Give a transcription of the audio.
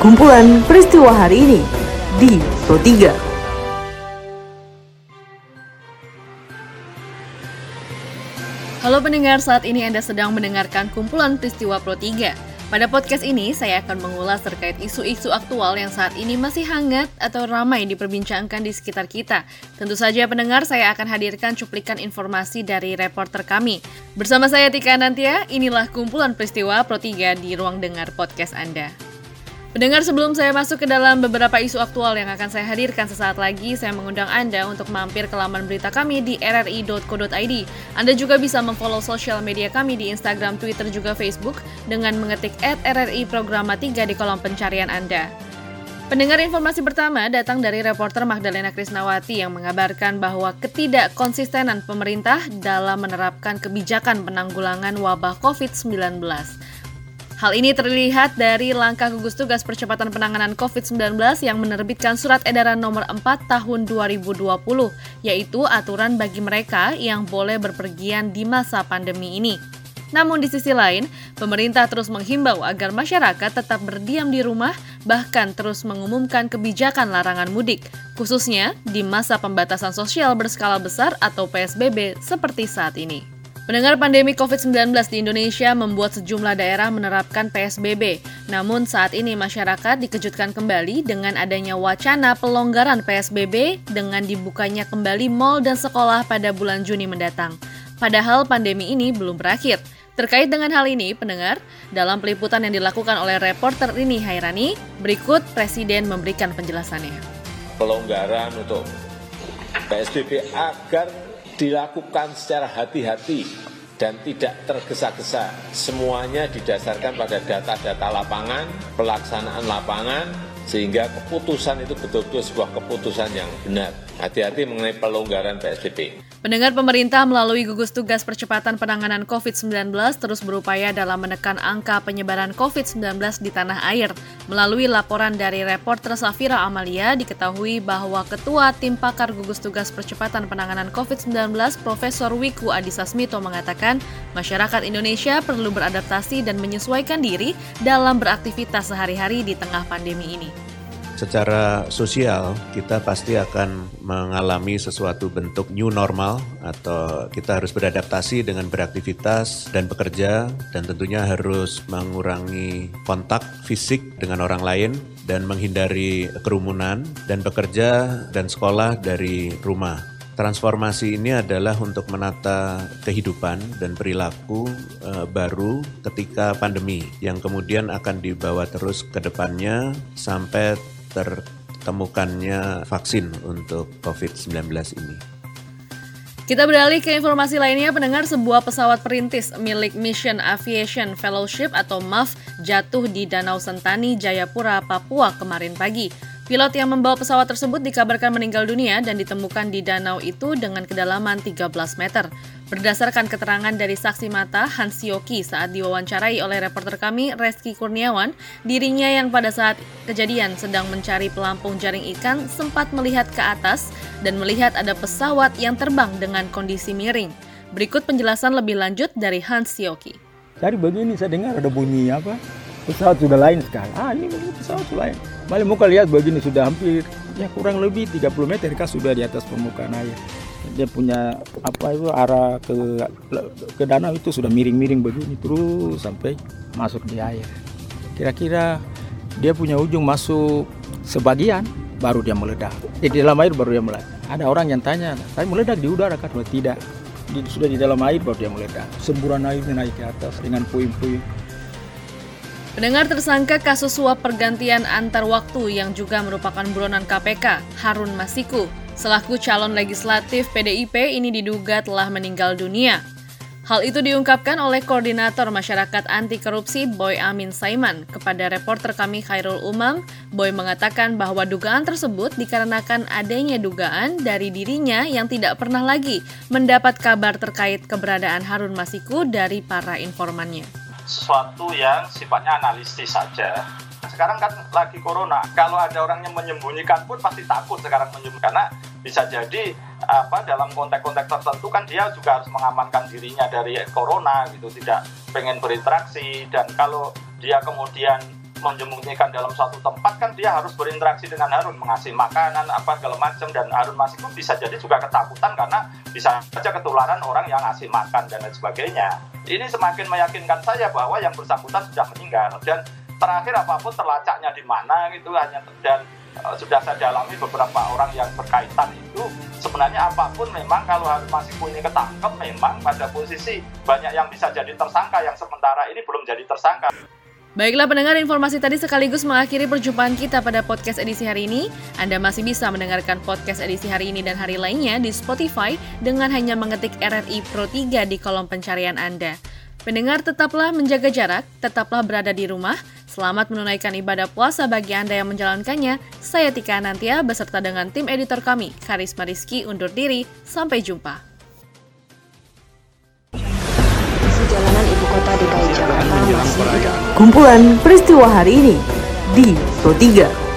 kumpulan peristiwa hari ini di Pro 3. Halo pendengar, saat ini Anda sedang mendengarkan kumpulan peristiwa Pro 3. Pada podcast ini, saya akan mengulas terkait isu-isu aktual yang saat ini masih hangat atau ramai diperbincangkan di sekitar kita. Tentu saja pendengar, saya akan hadirkan cuplikan informasi dari reporter kami. Bersama saya Tika Nantia, inilah kumpulan peristiwa Pro 3 di ruang dengar podcast Anda. Pendengar sebelum saya masuk ke dalam beberapa isu aktual yang akan saya hadirkan sesaat lagi, saya mengundang Anda untuk mampir ke laman berita kami di rri.co.id. Anda juga bisa memfollow sosial media kami di Instagram, Twitter, juga Facebook dengan mengetik RRI Programa 3 di kolom pencarian Anda. Pendengar informasi pertama datang dari reporter Magdalena Krisnawati yang mengabarkan bahwa ketidakkonsistenan pemerintah dalam menerapkan kebijakan penanggulangan wabah COVID-19. Hal ini terlihat dari langkah gugus tugas percepatan penanganan COVID-19 yang menerbitkan surat edaran nomor 4 tahun 2020, yaitu aturan bagi mereka yang boleh berpergian di masa pandemi ini. Namun di sisi lain, pemerintah terus menghimbau agar masyarakat tetap berdiam di rumah, bahkan terus mengumumkan kebijakan larangan mudik, khususnya di masa pembatasan sosial berskala besar atau PSBB seperti saat ini. Pendengar pandemi COVID-19 di Indonesia membuat sejumlah daerah menerapkan PSBB. Namun saat ini masyarakat dikejutkan kembali dengan adanya wacana pelonggaran PSBB dengan dibukanya kembali mal dan sekolah pada bulan Juni mendatang. Padahal pandemi ini belum berakhir. Terkait dengan hal ini, pendengar, dalam peliputan yang dilakukan oleh reporter Rini Hairani, berikut Presiden memberikan penjelasannya. Pelonggaran untuk PSBB agar dilakukan secara hati-hati dan tidak tergesa-gesa. Semuanya didasarkan pada data-data lapangan, pelaksanaan lapangan, sehingga keputusan itu betul-betul sebuah keputusan yang benar. Hati-hati mengenai pelonggaran PSBB. Pendengar pemerintah melalui gugus tugas percepatan penanganan COVID-19 terus berupaya dalam menekan angka penyebaran COVID-19 di tanah air. Melalui laporan dari reporter Safira Amalia, diketahui bahwa Ketua Tim Pakar Gugus Tugas Percepatan Penanganan COVID-19 Profesor Wiku Adhisa Smito mengatakan masyarakat Indonesia perlu beradaptasi dan menyesuaikan diri dalam beraktivitas sehari-hari di tengah pandemi ini secara sosial kita pasti akan mengalami sesuatu bentuk new normal atau kita harus beradaptasi dengan beraktivitas dan bekerja dan tentunya harus mengurangi kontak fisik dengan orang lain dan menghindari kerumunan dan bekerja dan sekolah dari rumah. Transformasi ini adalah untuk menata kehidupan dan perilaku e, baru ketika pandemi yang kemudian akan dibawa terus ke depannya sampai tertemukannya vaksin untuk COVID-19 ini. Kita beralih ke informasi lainnya, pendengar sebuah pesawat perintis milik Mission Aviation Fellowship atau MAF jatuh di Danau Sentani, Jayapura, Papua kemarin pagi. Pilot yang membawa pesawat tersebut dikabarkan meninggal dunia dan ditemukan di danau itu dengan kedalaman 13 meter. Berdasarkan keterangan dari saksi mata Hans Yoki saat diwawancarai oleh reporter kami Reski Kurniawan, dirinya yang pada saat kejadian sedang mencari pelampung jaring ikan sempat melihat ke atas dan melihat ada pesawat yang terbang dengan kondisi miring. Berikut penjelasan lebih lanjut dari Hans Yoki. Jadi begini saya dengar ada bunyi apa? Pesawat sudah lain sekarang. Ah ini pesawat sudah lain Balik muka lihat begini sudah hampir ya kurang lebih 30 meter kan sudah di atas permukaan air. Dia punya apa itu arah ke ke danau itu sudah miring-miring begini terus sampai masuk di air. Kira-kira dia punya ujung masuk sebagian baru dia meledak. Di dalam air baru dia meledak. Ada orang yang tanya, tapi meledak di udara kan? Tidak. Sudah di dalam air baru dia meledak. Semburan air naik ke atas dengan puing-puing. Pendengar tersangka kasus suap pergantian antar waktu yang juga merupakan buronan KPK, Harun Masiku, selaku calon legislatif PDIP ini diduga telah meninggal dunia. Hal itu diungkapkan oleh Koordinator Masyarakat Anti Korupsi Boy Amin Saiman kepada reporter kami Khairul Umam. Boy mengatakan bahwa dugaan tersebut dikarenakan adanya dugaan dari dirinya yang tidak pernah lagi mendapat kabar terkait keberadaan Harun Masiku dari para informannya sesuatu yang sifatnya analisis saja. Sekarang kan lagi corona, kalau ada orang yang menyembunyikan pun pasti takut sekarang menyembunyikan karena bisa jadi apa dalam konteks-konteks tertentu kan dia juga harus mengamankan dirinya dari corona gitu, tidak pengen berinteraksi dan kalau dia kemudian menyembunyikan dalam suatu tempat kan dia harus berinteraksi dengan Harun mengasih makanan apa segala macam dan Harun Masiku bisa jadi juga ketakutan karena bisa saja ketularan orang yang ngasih makan dan lain sebagainya. Ini semakin meyakinkan saya bahwa yang bersangkutan sudah meninggal dan terakhir apa pun terlacaknya di mana gitu hanya dan uh, sudah saya dalami beberapa orang yang berkaitan itu sebenarnya apa pun memang kalau Harun Masiku ini ketangkep memang pada posisi banyak yang bisa jadi tersangka yang sementara ini belum jadi tersangka Baiklah pendengar informasi tadi sekaligus mengakhiri perjumpaan kita pada podcast edisi hari ini. Anda masih bisa mendengarkan podcast edisi hari ini dan hari lainnya di Spotify dengan hanya mengetik RRI Pro 3 di kolom pencarian Anda. Pendengar tetaplah menjaga jarak, tetaplah berada di rumah. Selamat menunaikan ibadah puasa bagi Anda yang menjalankannya. Saya Tika Nantia beserta dengan tim editor kami, Karisma Rizky undur diri. Sampai jumpa. Kumpulan peristiwa hari ini di Pro 3.